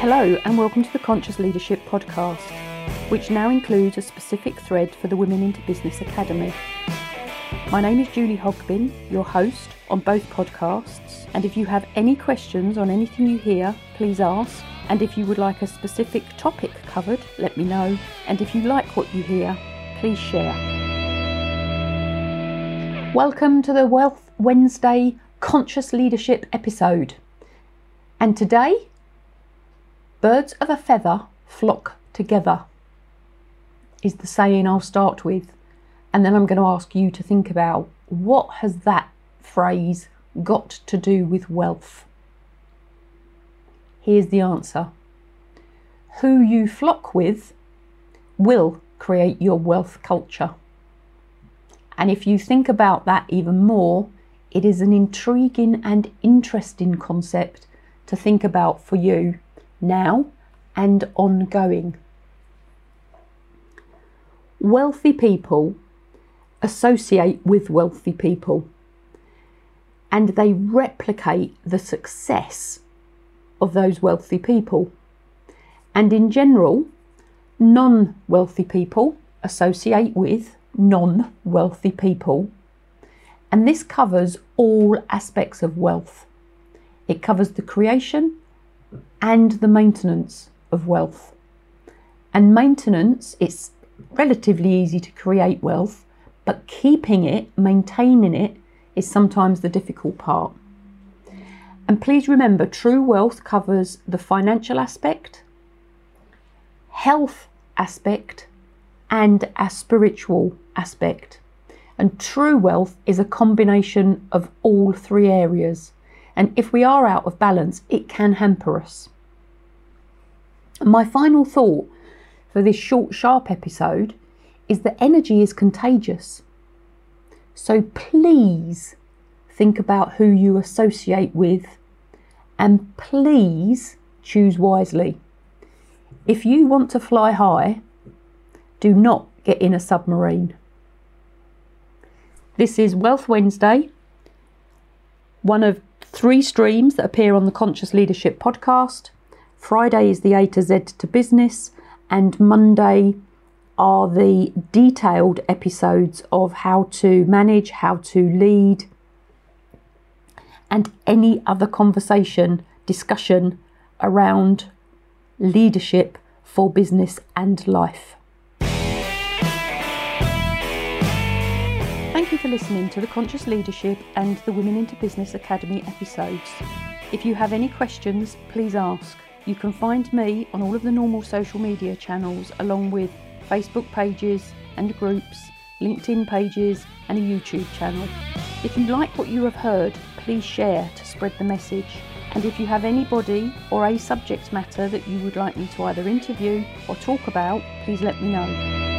Hello, and welcome to the Conscious Leadership Podcast, which now includes a specific thread for the Women into Business Academy. My name is Julie Hogbin, your host on both podcasts, and if you have any questions on anything you hear, please ask. And if you would like a specific topic covered, let me know. And if you like what you hear, please share. Welcome to the Wealth Wednesday Conscious Leadership episode. And today, birds of a feather flock together is the saying I'll start with. And then I'm going to ask you to think about what has that phrase got to do with wealth? Here's the answer. Who you flock with will create your wealth culture. And if you think about that even more, it is an intriguing and interesting concept to think about for you now and ongoing. Wealthy people associate with wealthy people and they replicate the success of those wealthy people. And in general, non wealthy people associate with non wealthy people. And this covers all aspects of wealth. It covers the creation and the maintenance of wealth. And maintenance, it's relatively easy to create wealth, but keeping it, maintaining it, is sometimes the difficult part. And please remember, true wealth covers the financial aspect, health aspect, and a spiritual aspect. And true wealth is a combination of all three areas. And if we are out of balance, it can hamper us. My final thought for this short, sharp episode is that energy is contagious. So please think about who you associate with and please choose wisely. If you want to fly high, do not get in a submarine. This is Wealth Wednesday, one of three streams that appear on the Conscious Leadership podcast. Friday is the A to Z to business, and Monday are the detailed episodes of how to manage, how to lead, and any other conversation, discussion around leadership for business and life. Thank you for listening to the Conscious Leadership and the Women into Business Academy episodes. If you have any questions, please ask. You can find me on all of the normal social media channels, along with Facebook pages and groups, LinkedIn pages, and a YouTube channel. If you like what you have heard, please share to spread the message. And if you have anybody or a subject matter that you would like me to either interview or talk about, please let me know.